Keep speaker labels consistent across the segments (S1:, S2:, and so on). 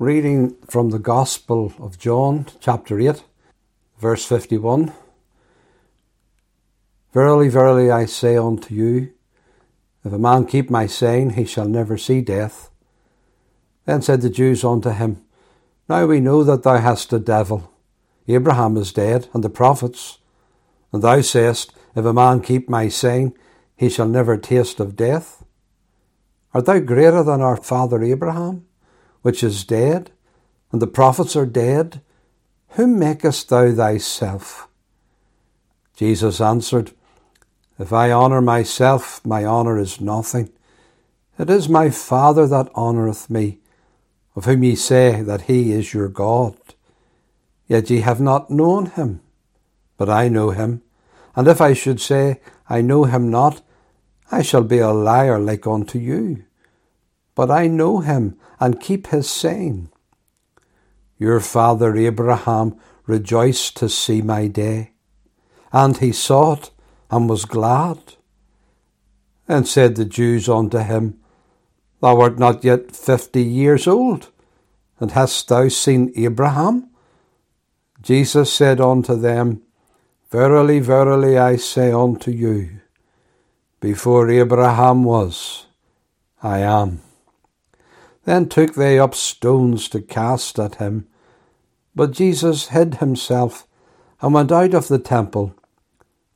S1: Reading from the Gospel of John, chapter 8, verse 51. Verily, verily, I say unto you, if a man keep my saying, he shall never see death. Then said the Jews unto him, Now we know that thou hast a devil. Abraham is dead, and the prophets. And thou sayest, If a man keep my saying, he shall never taste of death. Art thou greater than our father Abraham, which is dead, and the prophets are dead? Whom makest thou thyself? Jesus answered, If I honour myself, my honour is nothing. It is my Father that honoureth me, of whom ye say that he is your God. Yet ye have not known him, but I know him. And if I should say, I know him not, I shall be a liar like unto you. But I know him and keep his saying. Your father Abraham rejoiced to see my day, and he saw it and was glad. And said the Jews unto him, Thou art not yet fifty years old, and hast thou seen Abraham? Jesus said unto them, Verily, verily, I say unto you, before Abraham was, I am. Then took they up stones to cast at him. But Jesus hid himself and went out of the temple,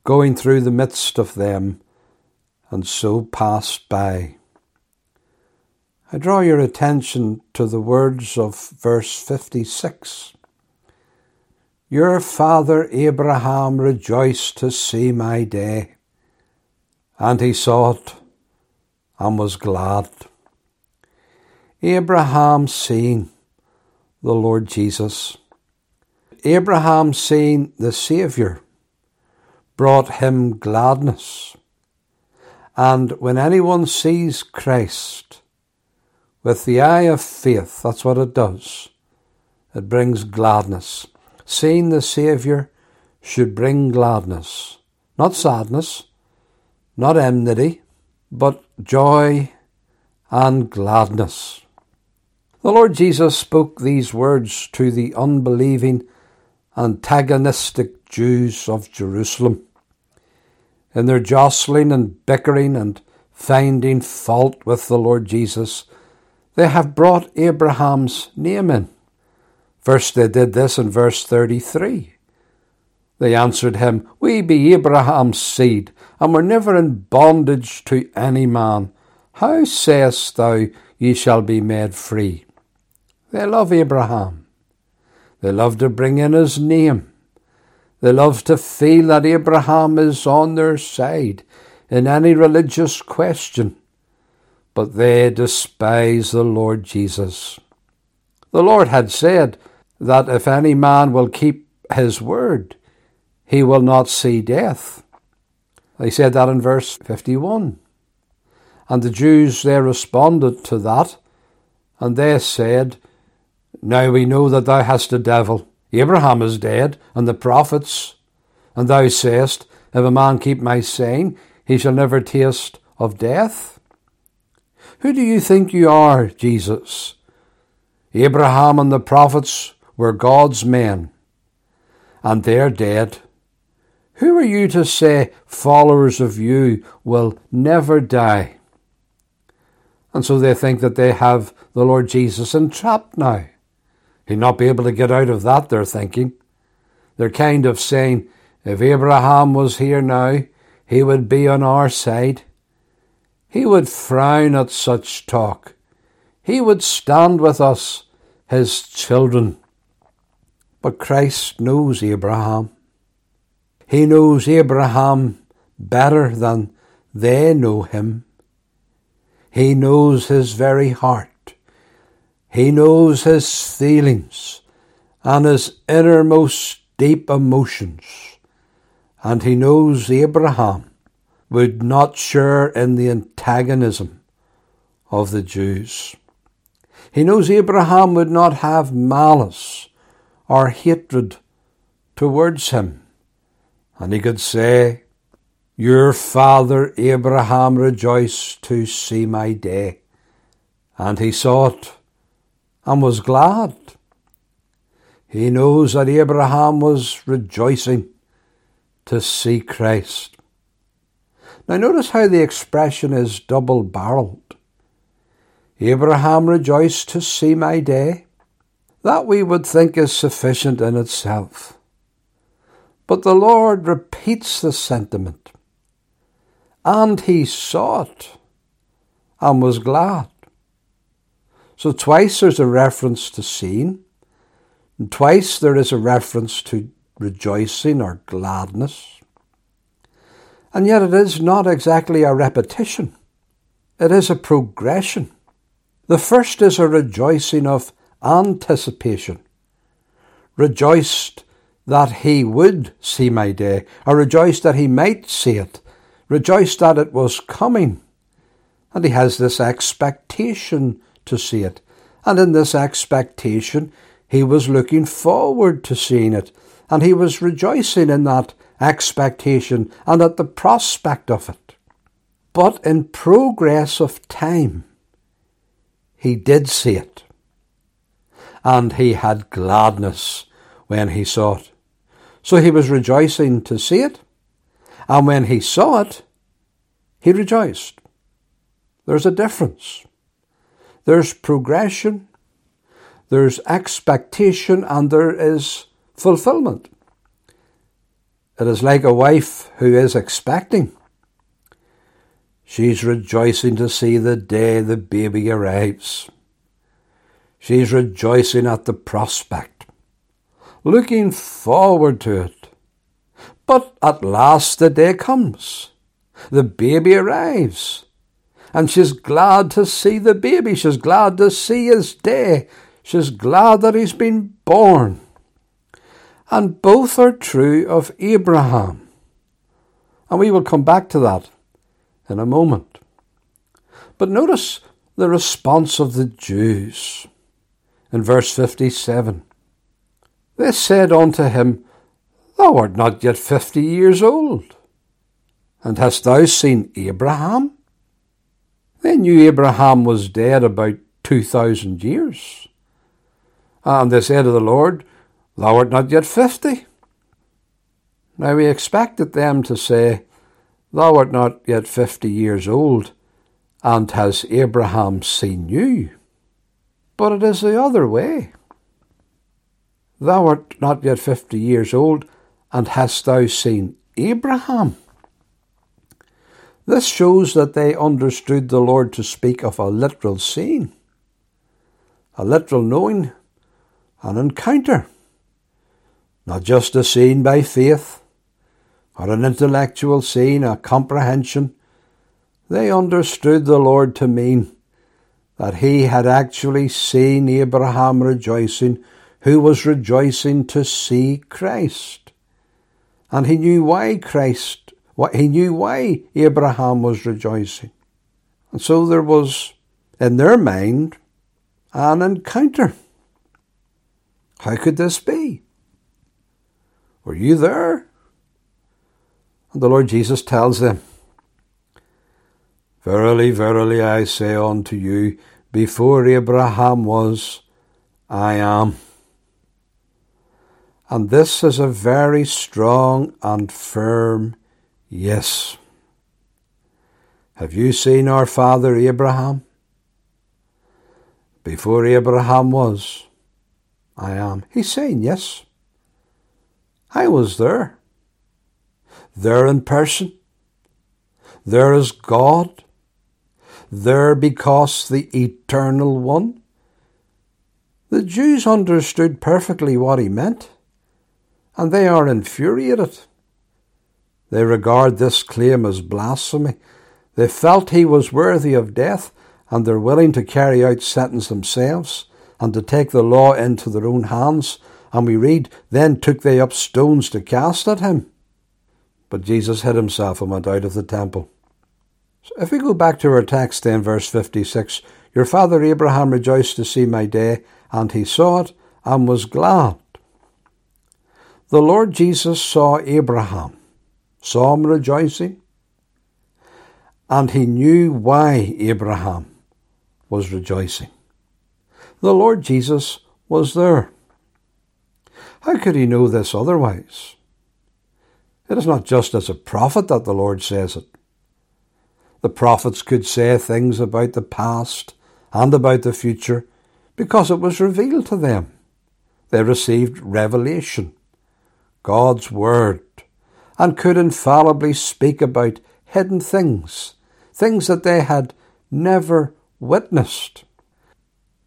S1: going through the midst of them, and so passed by. I draw your attention to the words of verse 56. Your father Abraham rejoiced to see my day, and he saw it and was glad. Abraham seeing the Lord Jesus. Abraham seeing the Saviour brought him gladness. And when anyone sees Christ with the eye of faith, that's what it does. It brings gladness. Seeing the Saviour should bring gladness, not sadness, not enmity, but joy and gladness. The Lord Jesus spoke these words to the unbelieving, antagonistic Jews of Jerusalem. In their jostling and bickering and finding fault with the Lord Jesus, they have brought Abraham's name in. First, they did this in verse 33. They answered him, We be Abraham's seed, and were never in bondage to any man. How sayest thou, Ye shall be made free? They love Abraham. They love to bring in his name. They love to feel that Abraham is on their side in any religious question. But they despise the Lord Jesus. The Lord had said, that if any man will keep his word, he will not see death. He said that in verse 51. And the Jews, they responded to that, and they said, Now we know that thou hast a devil. Abraham is dead, and the prophets. And thou sayest, If a man keep my saying, he shall never taste of death. Who do you think you are, Jesus? Abraham and the prophets were God's men, and they're dead. Who are you to say followers of you will never die? And so they think that they have the Lord Jesus entrapped now. He'll not be able to get out of that, they're thinking. They're kind of saying, if Abraham was here now, he would be on our side. He would frown at such talk. He would stand with us, his children. But Christ knows Abraham. He knows Abraham better than they know him. He knows his very heart. He knows his feelings and his innermost deep emotions. And he knows Abraham would not share in the antagonism of the Jews. He knows Abraham would not have malice or hatred towards him. And he could say, Your father Abraham rejoiced to see my day. And he saw it and was glad. He knows that Abraham was rejoicing to see Christ. Now, notice how the expression is double barreled. Abraham rejoiced to see my day. That we would think is sufficient in itself. But the Lord repeats the sentiment. And he saw it and was glad. So twice there's a reference to seeing, and twice there is a reference to rejoicing or gladness. And yet it is not exactly a repetition, it is a progression. The first is a rejoicing of anticipation. Rejoiced that he would see my day, or rejoiced that he might see it, rejoiced that it was coming. And he has this expectation to see it. And in this expectation, he was looking forward to seeing it. And he was rejoicing in that expectation and at the prospect of it. But in progress of time, he did see it. And he had gladness when he saw it. So he was rejoicing to see it. And when he saw it, he rejoiced. There's a difference. There's progression, there's expectation, and there is fulfillment. It is like a wife who is expecting. She's rejoicing to see the day the baby arrives. She's rejoicing at the prospect, looking forward to it. But at last the day comes. The baby arrives and she's glad to see the baby. She's glad to see his day. She's glad that he's been born. And both are true of Abraham. And we will come back to that in a moment. But notice the response of the Jews in verse 57. They said unto him, Thou art not yet fifty years old, and hast thou seen Abraham? They knew Abraham was dead about 2,000 years. And they said to the Lord, Thou art not yet 50. Now we expected them to say, Thou art not yet 50 years old, and has Abraham seen you? But it is the other way. Thou art not yet 50 years old, and hast thou seen Abraham? This shows that they understood the Lord to speak of a literal seeing, a literal knowing, an encounter, not just a seeing by faith or an intellectual seeing, a comprehension. They understood the Lord to mean that he had actually seen Abraham rejoicing, who was rejoicing to see Christ. And he knew why Christ he knew why Abraham was rejoicing. And so there was, in their mind, an encounter. How could this be? Were you there? And the Lord Jesus tells them, Verily, verily, I say unto you, before Abraham was, I am. And this is a very strong and firm Yes. Have you seen our father Abraham? Before Abraham was, I am. He's saying yes. I was there. There in person. There is God. There because the Eternal One. The Jews understood perfectly what he meant, and they are infuriated. They regard this claim as blasphemy. They felt he was worthy of death, and they're willing to carry out sentence themselves, and to take the law into their own hands. And we read, Then took they up stones to cast at him. But Jesus hid himself and went out of the temple. So if we go back to our text then, verse 56, Your father Abraham rejoiced to see my day, and he saw it and was glad. The Lord Jesus saw Abraham him rejoicing, and he knew why Abraham was rejoicing. the Lord Jesus was there. How could he know this otherwise? It is not just as a prophet that the Lord says it. The prophets could say things about the past and about the future because it was revealed to them. They received revelation, God's Word, and could infallibly speak about hidden things, things that they had never witnessed.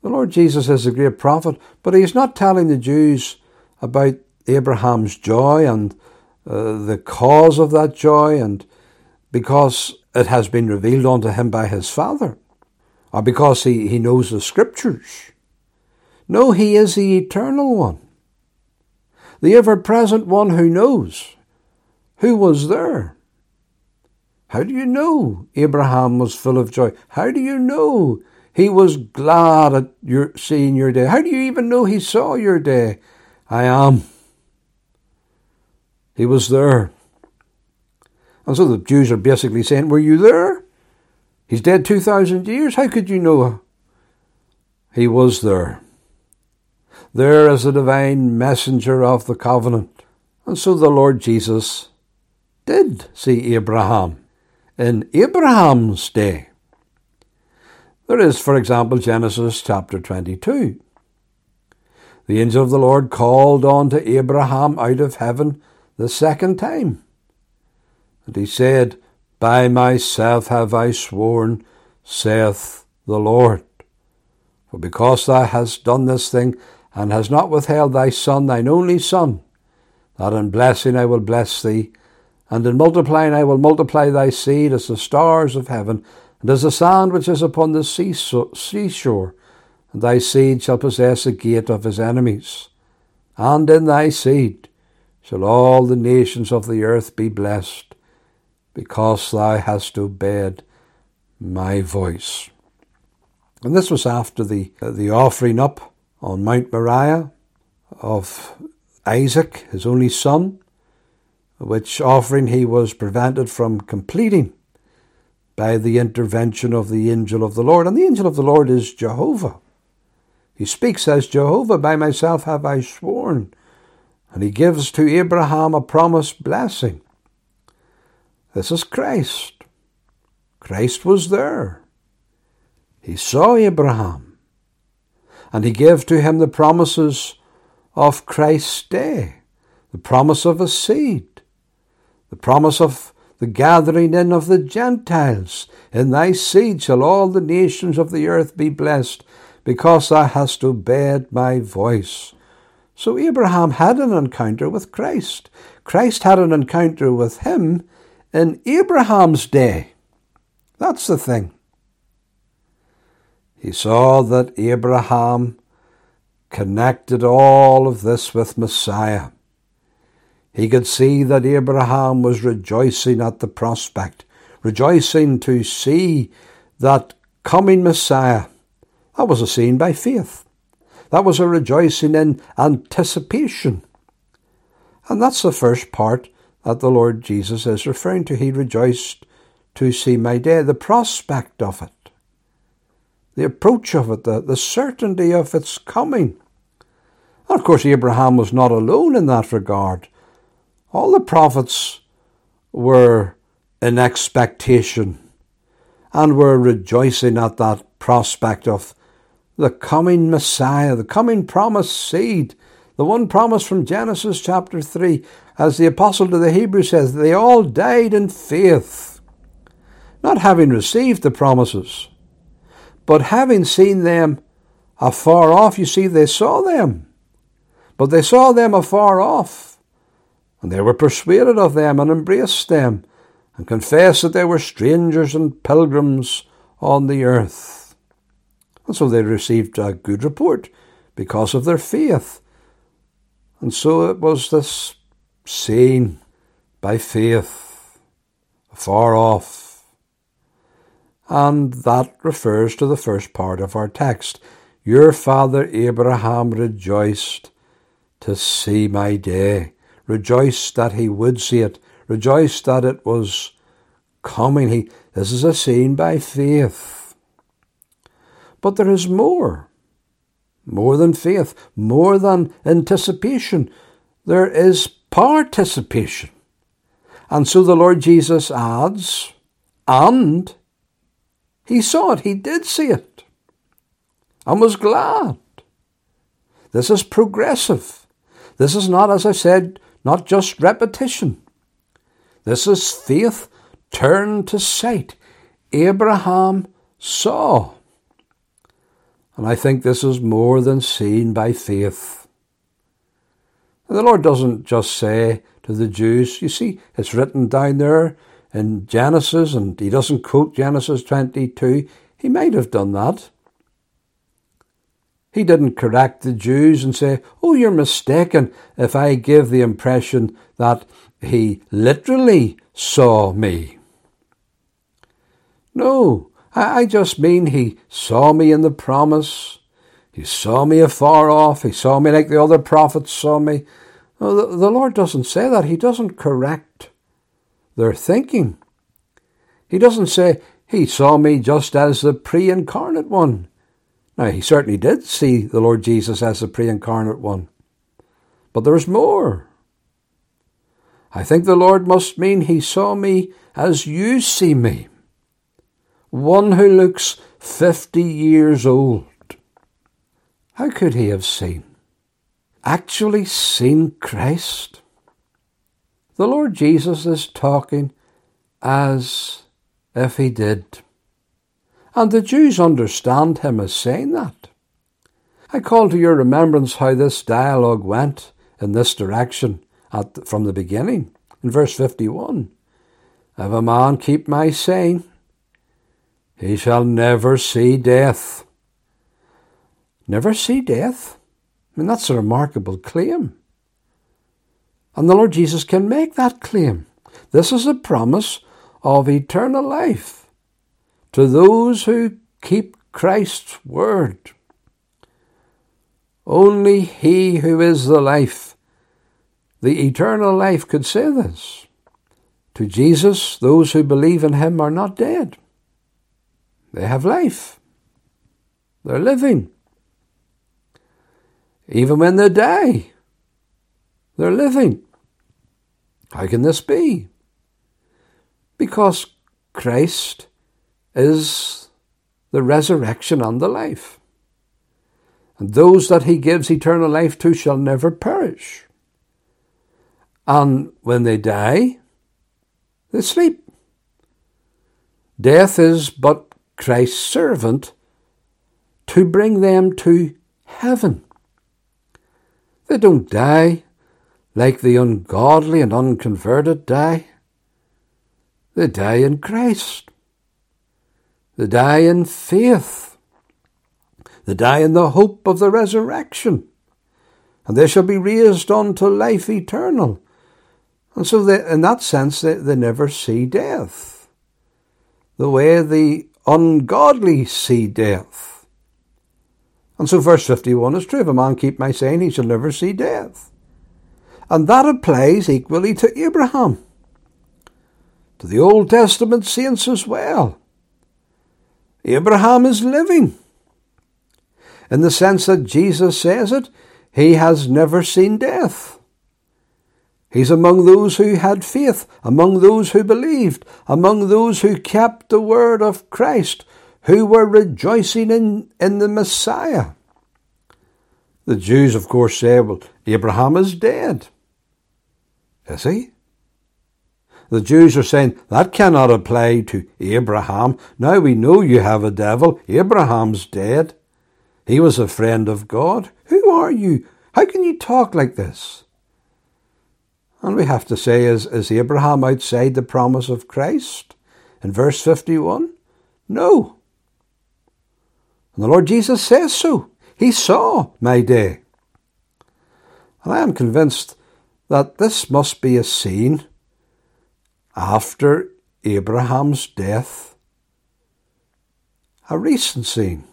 S1: The Lord Jesus is a great prophet, but he is not telling the Jews about Abraham's joy and uh, the cause of that joy and because it has been revealed unto him by his Father or because he, he knows the Scriptures. No, he is the eternal one, the ever present one who knows, who was there. How do you know Abraham was full of joy? How do you know he was glad at your seeing your day? How do you even know he saw your day? I am. He was there. And so the Jews are basically saying, Were you there? He's dead 2,000 years. How could you know? He was there. There as a divine messenger of the covenant. And so the Lord Jesus did see Abraham in Abraham's day. There is, for example, Genesis chapter 22. The angel of the Lord called unto Abraham out of heaven the second time. And he said, By myself have I sworn, saith the Lord. For because thou hast done this thing, and hast not withheld thy son, thine only son, that in blessing I will bless thee, and in multiplying I will multiply thy seed as the stars of heaven, and as the sand which is upon the seashore, and thy seed shall possess the gate of his enemies. And in thy seed shall all the nations of the earth be blessed, because thou hast obeyed my voice. And this was after the, uh, the offering up on Mount Moriah of Isaac, his only son, which offering he was prevented from completing by the intervention of the angel of the Lord. And the angel of the Lord is Jehovah. He speaks as Jehovah, by myself have I sworn, and he gives to Abraham a promised blessing. This is Christ. Christ was there. He saw Abraham, and he gave to him the promises of Christ's day, the promise of a seed, the promise of the gathering in of the Gentiles. In thy seed shall all the nations of the earth be blessed, because thou hast obeyed my voice. So Abraham had an encounter with Christ. Christ had an encounter with him in Abraham's day. That's the thing. He saw that Abraham connected all of this with Messiah. He could see that Abraham was rejoicing at the prospect, rejoicing to see that coming Messiah. That was a scene by faith. That was a rejoicing in anticipation. And that's the first part that the Lord Jesus is referring to. He rejoiced to see my day, the prospect of it, the approach of it, the, the certainty of its coming. And of course, Abraham was not alone in that regard. All the prophets were in expectation and were rejoicing at that prospect of the coming Messiah, the coming promised seed, the one promised from Genesis chapter 3, as the apostle to the Hebrews says, they all died in faith, not having received the promises, but having seen them afar off. You see, they saw them, but they saw them afar off, and they were persuaded of them and embraced them, and confessed that they were strangers and pilgrims on the earth. And so they received a good report because of their faith. And so it was this saying by faith, far off. And that refers to the first part of our text. Your father Abraham rejoiced to see my day, rejoiced that he would see it, rejoiced that it was coming. He, this is a scene by faith. But there is more. more than faith, more than anticipation. There is participation. And so the Lord Jesus adds, and he saw it, he did see it, and was glad. This is progressive. This is not, as I said, not just repetition. This is faith turned to sight. Abraham saw. And I think this is more than seen by faith. The Lord doesn't just say to the Jews, you see, it's written down there in Genesis, and he doesn't quote Genesis 22. He might have done that. He didn't correct the Jews and say, Oh, you're mistaken if I give the impression that he literally saw me. No, I, just mean he saw me in the promise. He saw me afar off. He saw me like the other prophets saw me. No, the, the Lord doesn't say that. He doesn't correct their thinking. He doesn't say, He saw me just as the pre incarnate one. Now, he certainly did see the Lord Jesus as the pre incarnate one. But there's more. I think the Lord must mean he saw me as you see me one who looks 50 years old. How could he have seen? Actually seen Christ? The Lord Jesus is talking as if he did. And the Jews understand him as saying that. I call to your remembrance how this dialogue went in this direction from the beginning. In verse 51, If a man keep my saying, he shall never see death. Never see death? I mean, that's a remarkable claim. And the Lord Jesus can make that claim. This is a promise of eternal life to those who keep Christ's word. Only He who is the life, the eternal life, could say this. To Jesus, those who believe in Him are not dead. They have life. They're living. Even when they die, they're living. How can this be? Because Christ is the resurrection and the life. And those that he gives eternal life to shall never perish. And when they die, they sleep. Death is but Christ's servant to bring them to heaven. They don't die like the ungodly and unconverted die. They die in Christ. They die in faith. They die in the hope of the resurrection. And they shall be raised unto life eternal. And so, they, in that sense, they, they never see death. The way the ungodly see death. And so verse 51 is true. If a man keep my saying, he shall never see death. And that applies equally to Abraham, to the Old Testament saints as well. Abraham is living. In the sense that Jesus says it, he has never seen death. He's among those who had faith, among those who believed, among those who kept the word of Christ, who were rejoicing in, in the Messiah. The Jews, of course, say, well, Abraham is dead. Is he? The Jews are saying that cannot apply to Abraham. Now we know you have a devil. Abraham's dead. He was a friend of God. Who are you? How can you talk like this? And we have to say, is, is Abraham outside the promise of Christ? In verse 51? No. And the Lord Jesus says so. He saw my day. And I am convinced that this must be a scene after Abraham's death. A recent scene.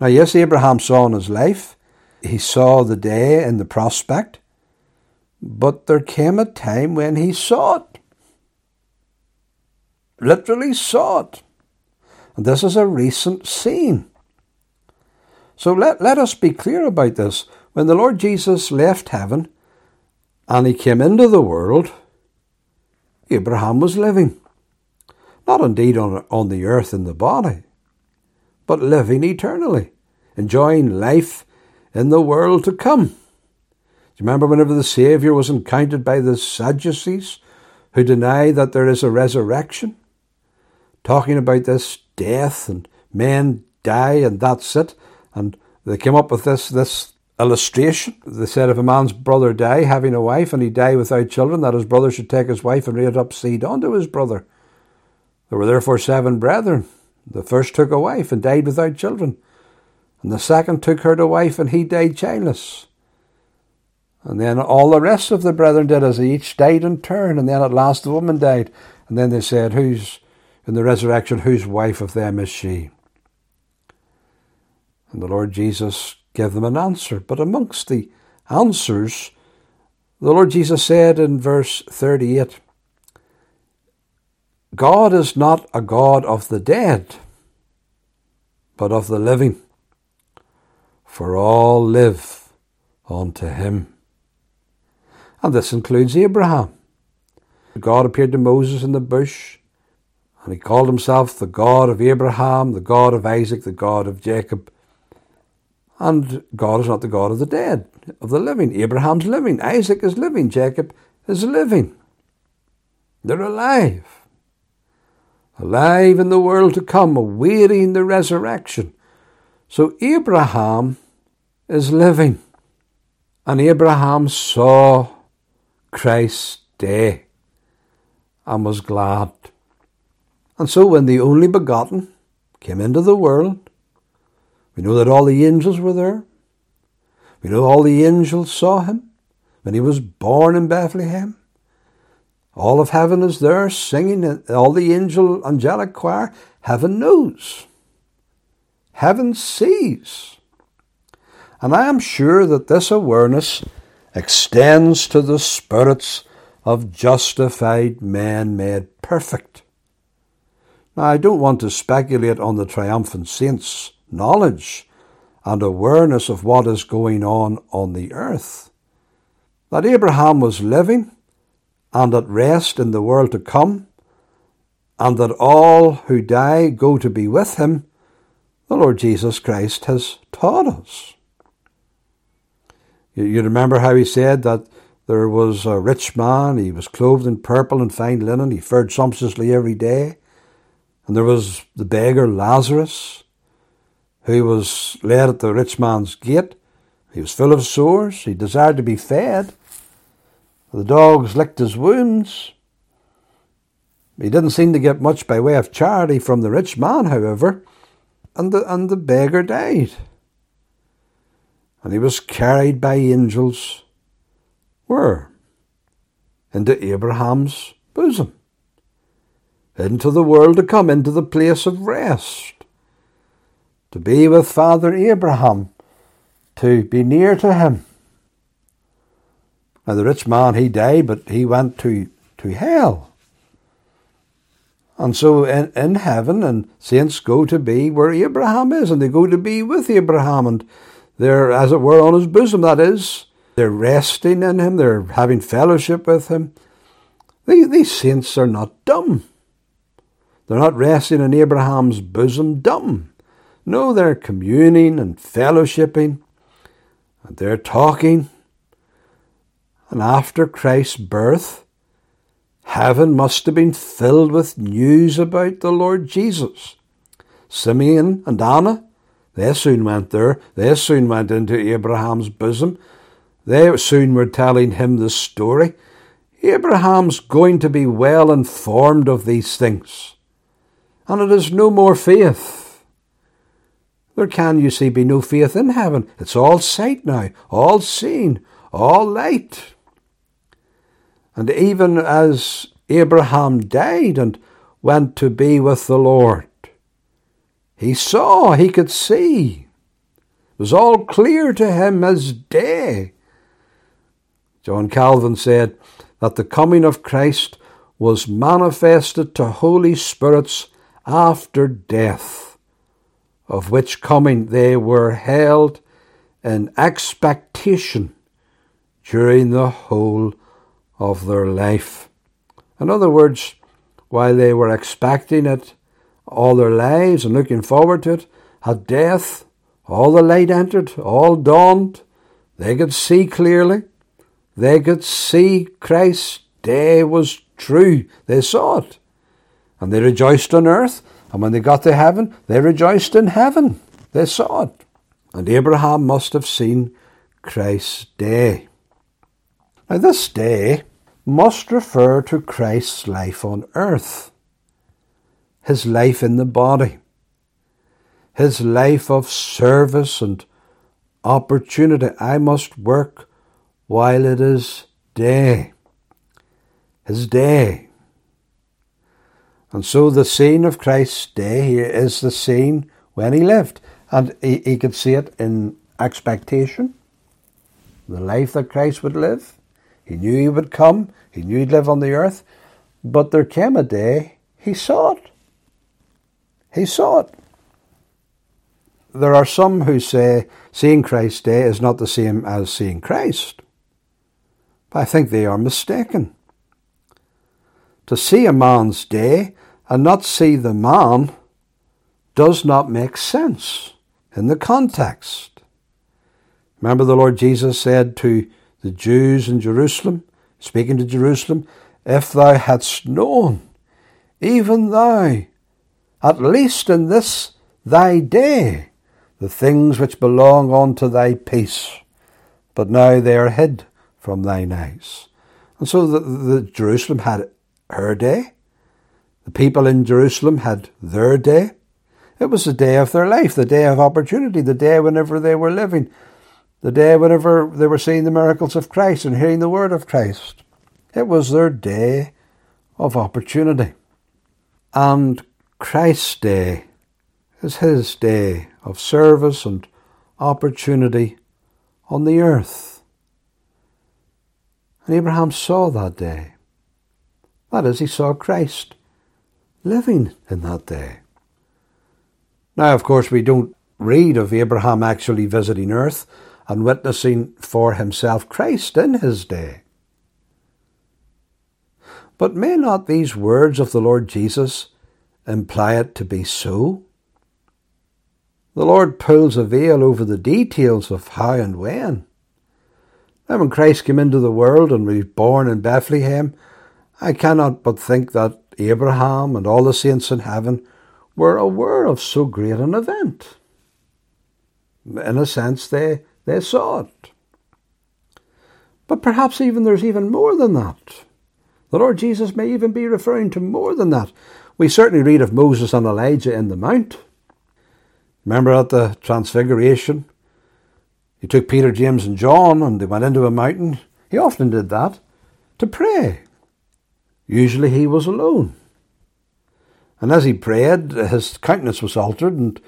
S1: Now, yes, Abraham saw in his life, he saw the day and the prospect, but there came a time when he saw it. Literally saw it. And this is a recent scene. So let, let us be clear about this. When the Lord Jesus left heaven and he came into the world, Abraham was living. Not indeed on, on the earth in the body, but living eternally, enjoying life in the world to come. Do you remember whenever the Saviour was encountered by the Sadducees who deny that there is a resurrection? Talking about this death and men die and that's it. And they came up with this, this illustration. They said if a man's brother die having a wife and he die without children, that his brother should take his wife and raise up seed unto his brother. There were therefore seven brethren. The first took a wife and died without children. And the second took her to wife and he died childless. And then all the rest of the brethren did as they each died in turn. And then at last the woman died. And then they said, Who's in the resurrection, whose wife of them is she? And the Lord Jesus gave them an answer. But amongst the answers, the Lord Jesus said in verse 38 God is not a God of the dead, but of the living, for all live unto him. And this includes Abraham. God appeared to Moses in the bush, and he called himself the God of Abraham, the God of Isaac, the God of Jacob. And God is not the God of the dead, of the living. Abraham's living, Isaac is living, Jacob is living. They're alive. Alive in the world to come, awaiting the resurrection. So Abraham is living. And Abraham saw Christ's day and was glad. And so when the only begotten came into the world, we know that all the angels were there. We know all the angels saw him when he was born in Bethlehem. All of heaven is there singing, all the angel angelic choir. Heaven knows. Heaven sees. And I am sure that this awareness extends to the spirits of justified men made perfect. Now, I don't want to speculate on the triumphant saints' knowledge and awareness of what is going on on the earth. That Abraham was living and at rest in the world to come, and that all who die go to be with him, the Lord Jesus Christ has taught us. You, remember how he said that there was a rich man, he was clothed in purple and fine linen, he fared sumptuously every day. And there was the beggar Lazarus, who was laid at the rich man's gate. He was full of sores, he desired to be fed. The dogs licked his wounds. He didn't seem to get much by way of charity from the rich man, however, and the, and the beggar died. And he was carried by angels where? Into Abraham's bosom, into the world to come, into the place of rest, to be with Father Abraham, to be near to him. Now, the rich man, he died, but he went to, to hell. And so in, in heaven, and saints go to be where Abraham is, and they go to be with Abraham, and they're, as it were, on his bosom, that is. They're resting in him, they're having fellowship with him. These, these saints are not dumb. They're not resting in Abraham's bosom dumb. No, they're communing and fellowshipping, and they're talking and after Christ's birth, heaven must have been filled with news about the Lord Jesus. Simeon and Anna, they soon went there. They soon went into Abraham's bosom. They soon were telling him the story. Abraham's going to be well informed of these things. And it is no more faith. There can, you see, be no faith in heaven. It's all sight now, all seen, all light. And even as Abraham died and went to be with the Lord, he saw, he could see. It was all clear to him as day. John Calvin said that the coming of Christ was manifested to holy spirits after death, of which coming they were held in expectation during the whole of their life. In other words, while they were expecting it all their lives and looking forward to it, at death, all the light entered, all dawned, they could see clearly, they could see Christ's day was true. They saw it. And they rejoiced on earth, and when they got to heaven, they rejoiced in heaven. They saw it. And Abraham must have seen Christ's day. Now, this day must refer to Christ's life on earth, his life in the body, his life of service and opportunity. I must work while it is day. His day. And so the scene of Christ's day is the scene when he lived. And he, he could see it in expectation, the life that Christ would live. He knew he would come, he knew he'd live on the earth. But there came a day he saw it. He saw it. There are some who say seeing Christ's day is not the same as seeing Christ. But I think they are mistaken. To see a man's day and not see the man does not make sense in the context. Remember, the Lord Jesus said to the Jews in Jerusalem, speaking to Jerusalem, If thou hadst known, even thou, at least in this thy day, the things which belong unto thy peace, but now they are hid from thine eyes. And so the, the Jerusalem had her day, the people in Jerusalem had their day. It was the day of their life, the day of opportunity, the day whenever they were living, the day whenever they were seeing the miracles of Christ and hearing the word of Christ. It was their day of opportunity. And Christ's day is his day of service and opportunity on the earth. And Abraham saw that day. That is, he saw Christ living in that day. Now, of course, we don't read of Abraham actually visiting earth and witnessing for himself Christ in his day. But may not these words of the Lord Jesus imply it to be so? The Lord pulls a veil over the details of how and when. Now, when Christ came into the world and was born in Bethlehem, I cannot but think that Abraham and all the saints in heaven were aware of so great an event. In a sense, they, they saw it. But perhaps even there's even more than that. The Lord Jesus may even be referring to more than that. We certainly read of Moses and Elijah in the Mount. Remember at the Transfiguration? He took Peter, James, and John and they went into a mountain. He often did that to pray. Usually he was alone. And as he prayed, his countenance was altered, and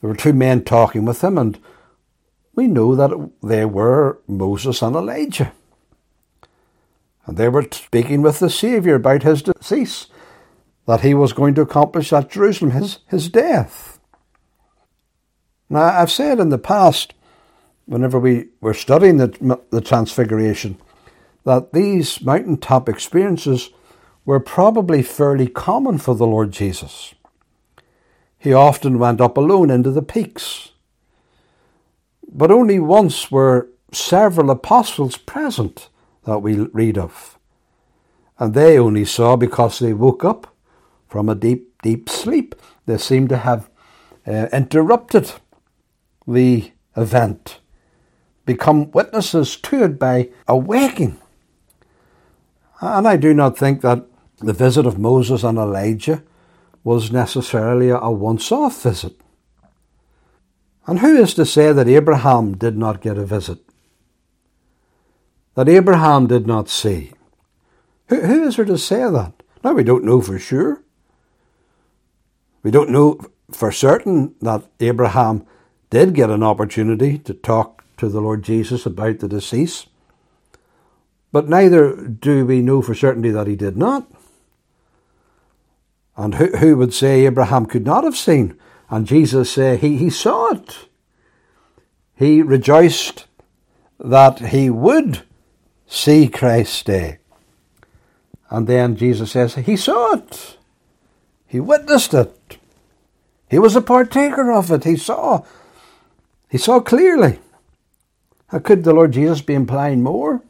S1: there were two men talking with him, and we know that they were Moses and Elijah. And they were speaking with the Saviour about his decease, that he was going to accomplish at Jerusalem, his, his death. Now, I've said in the past, whenever we were studying the, the Transfiguration, that these mountaintop experiences were probably fairly common for the Lord Jesus. He often went up alone into the peaks. But only once were several apostles present that we read of. And they only saw because they woke up from a deep, deep sleep. They seemed to have uh, interrupted the event, become witnesses to it by awaking. And I do not think that the visit of Moses and Elijah was necessarily a once off visit. And who is to say that Abraham did not get a visit? That Abraham did not see? Who, who is there to say that? Now, we don't know for sure. We don't know for certain that Abraham did get an opportunity to talk to the Lord Jesus about the decease. But neither do we know for certainty that he did not. And who, who would say Abraham could not have seen? And Jesus said he, he saw it. He rejoiced that he would see Christ's day. And then Jesus says he saw it. He witnessed it. He was a partaker of it. He saw. He saw clearly. How could the Lord Jesus be implying more?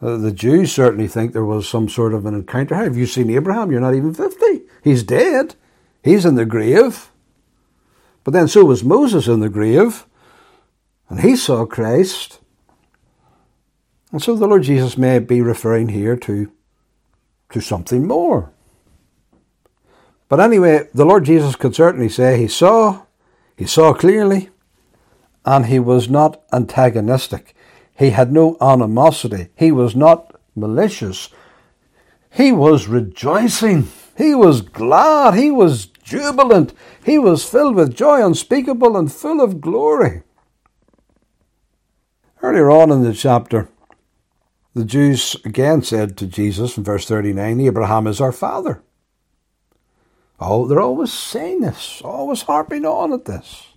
S1: Uh, the Jews certainly think there was some sort of an encounter. Have you seen Abraham? You're not even 50. He's dead. He's in the grave. But then so was Moses in the grave. And he saw Christ. And so the Lord Jesus may be referring here to, to something more. But anyway, the Lord Jesus could certainly say he saw, he saw clearly, and he was not antagonistic. He had no animosity. He was not malicious. He was rejoicing. He was glad. He was jubilant. He was filled with joy unspeakable and full of glory. Earlier on in the chapter, the Jews again said to Jesus in verse 39, Abraham is our father. Oh, they're always saying this, always harping on at this.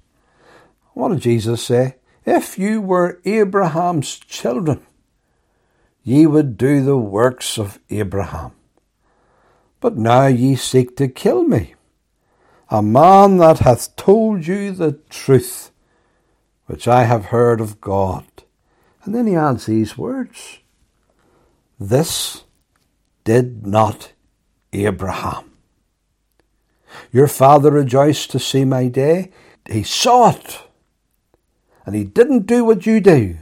S1: What did Jesus say? If you were Abraham's children, ye would do the works of Abraham. But now ye seek to kill me, a man that hath told you the truth, which I have heard of God. And then he adds these words This did not Abraham. Your father rejoiced to see my day. He saw it and he didn't do what you do.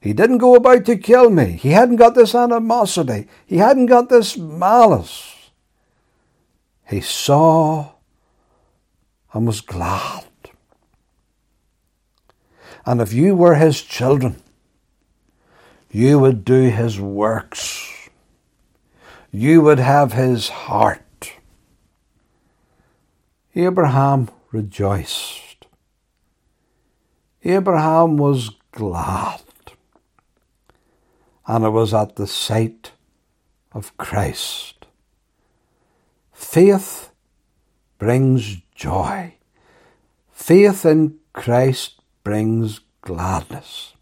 S1: He didn't go about to kill me. He hadn't got this animosity. He hadn't got this malice. He saw and was glad. And if you were his children, you would do his works. You would have his heart. Abraham rejoiced. Abraham was glad. And it was at the sight of Christ. Faith brings joy. Faith in Christ brings gladness.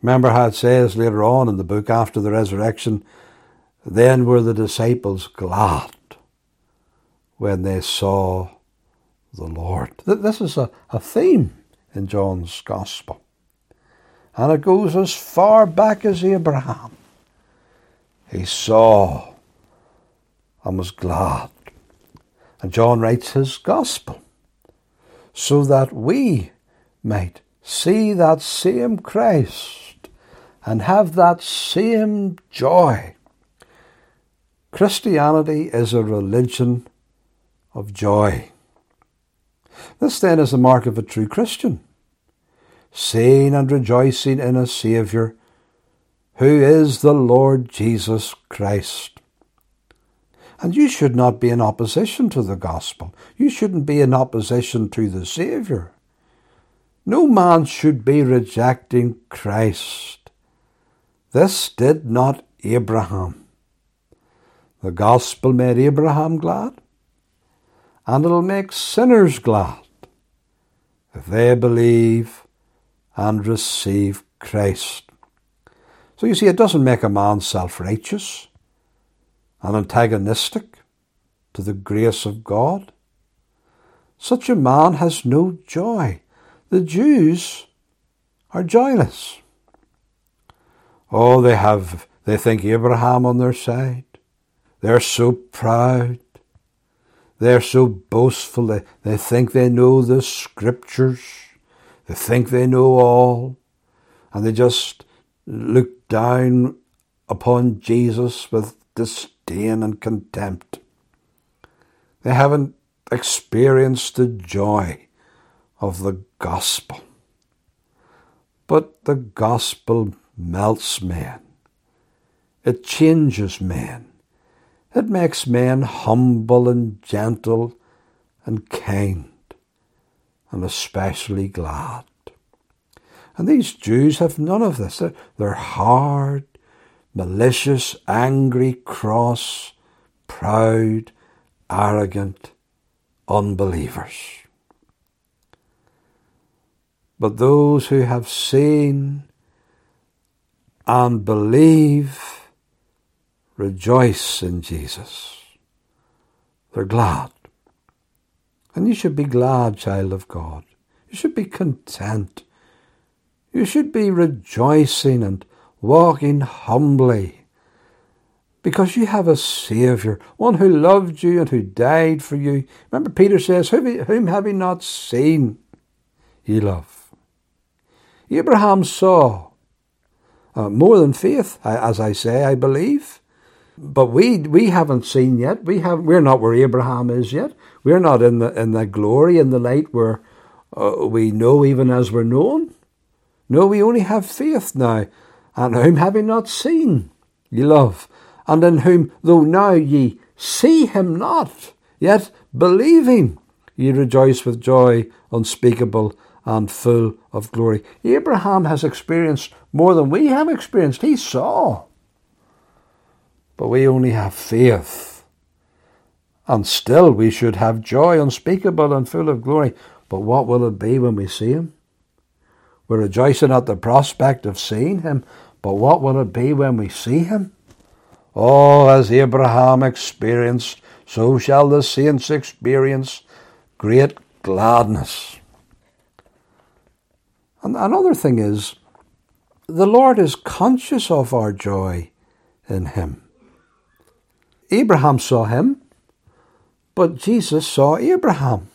S1: Remember how it says later on in the book after the resurrection, then were the disciples glad when they saw the Lord. This is a, a theme in John's Gospel. And it goes as far back as Abraham. He saw and was glad. And John writes his Gospel so that we might see that same Christ and have that same joy. Christianity is a religion of joy. This then is the mark of a true Christian, seeing and rejoicing in a Saviour who is the Lord Jesus Christ. And you should not be in opposition to the gospel. You shouldn't be in opposition to the Saviour. No man should be rejecting Christ. This did not Abraham. The gospel made Abraham glad and it'll make sinners glad if they believe and receive Christ. So you see, it doesn't make a man self righteous and antagonistic to the grace of God. Such a man has no joy. The Jews are joyless. Oh, they have, they think Abraham on their side. They're so proud. They're so boastful. They, think they know the scriptures. They think they know all. And they just look down upon Jesus with disdain and contempt. They haven't experienced the joy of the gospel. But the gospel melts men. It changes men. It makes men humble and gentle and kind and especially glad. And these Jews have none of this. They're, they're hard, malicious, angry, cross, proud, arrogant, unbelievers. But those who have seen and believe rejoice in Jesus. They're glad. And you should be glad, child of God. You should be content. You should be rejoicing and walking humbly because you have a Saviour, one who loved you and who died for you. Remember, Peter says, Whom have you not seen, ye love? Abraham saw uh, more than faith, as I say, I believe. But we we haven't seen yet. We have we're not where Abraham is yet. We're not in the in the glory in the light where uh, we know even as we're known. No, we only have faith now, and whom have we not seen? Ye love, and in whom though now ye see him not, yet believing ye rejoice with joy unspeakable and full of glory. Abraham has experienced more than we have experienced. He saw. But we only have faith. And still we should have joy unspeakable and full of glory. But what will it be when we see him? We're rejoicing at the prospect of seeing him. But what will it be when we see him? Oh, as Abraham experienced, so shall the saints experience great gladness. And another thing is, the Lord is conscious of our joy in Him. Abraham saw Him, but Jesus saw Abraham.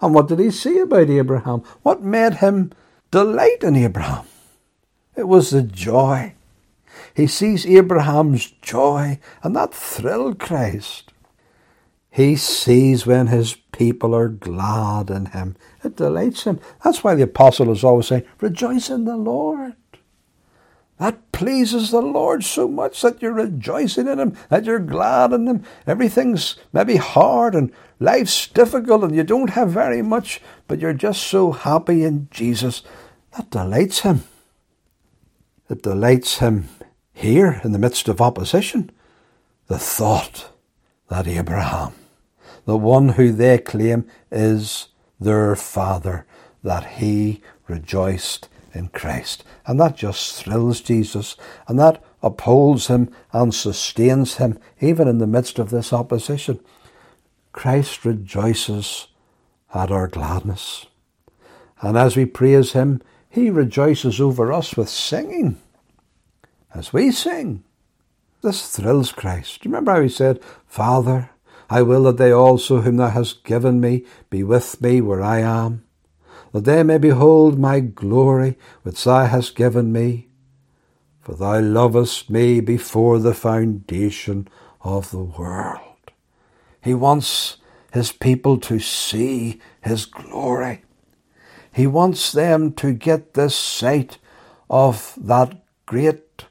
S1: And what did He see about Abraham? What made Him delight in Abraham? It was the joy. He sees Abraham's joy, and that thrilled Christ. He sees when his people are glad in him. It delights him. That's why the apostle is always saying, Rejoice in the Lord. That pleases the Lord so much that you're rejoicing in Him, that you're glad in Him. Everything's maybe hard and life's difficult and you don't have very much, but you're just so happy in Jesus. That delights Him. It delights Him here in the midst of opposition. The thought that Abraham, the one who they claim is their father, that he rejoiced in Christ. And that just thrills Jesus and that upholds him and sustains him even in the midst of this opposition. Christ rejoices at our gladness. And as we praise him, he rejoices over us with singing. As we sing, this thrills Christ. Remember how he said, Father, I will that they also whom thou hast given me be with me where I am that they may behold my glory which thou hast given me. For thou lovest me before the foundation of the world. He wants his people to see his glory. He wants them to get this sight of that great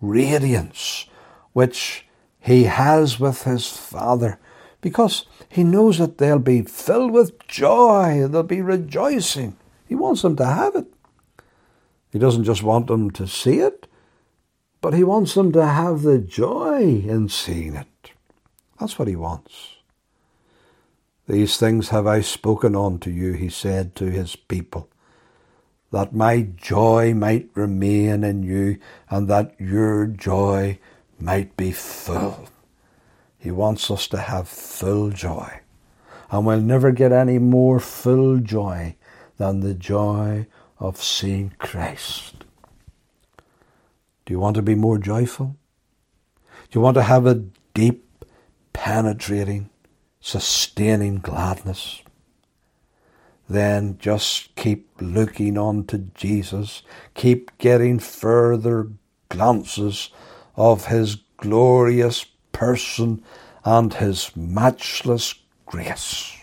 S1: radiance which he has with his Father, because he knows that they'll be filled with joy, they'll be rejoicing. He wants them to have it. He doesn't just want them to see it, but he wants them to have the joy in seeing it. That's what he wants. These things have I spoken unto you, he said to his people, that my joy might remain in you, and that your joy might be full. He wants us to have full joy. And we'll never get any more full joy than the joy of seeing Christ. Do you want to be more joyful? Do you want to have a deep, penetrating, sustaining gladness? Then just keep looking on to Jesus. Keep getting further glances of his glorious person and his matchless grace.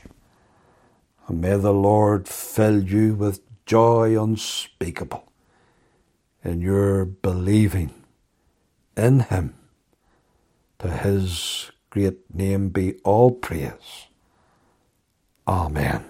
S1: And may the Lord fill you with joy unspeakable in your believing in Him. To His great name be all praise. Amen.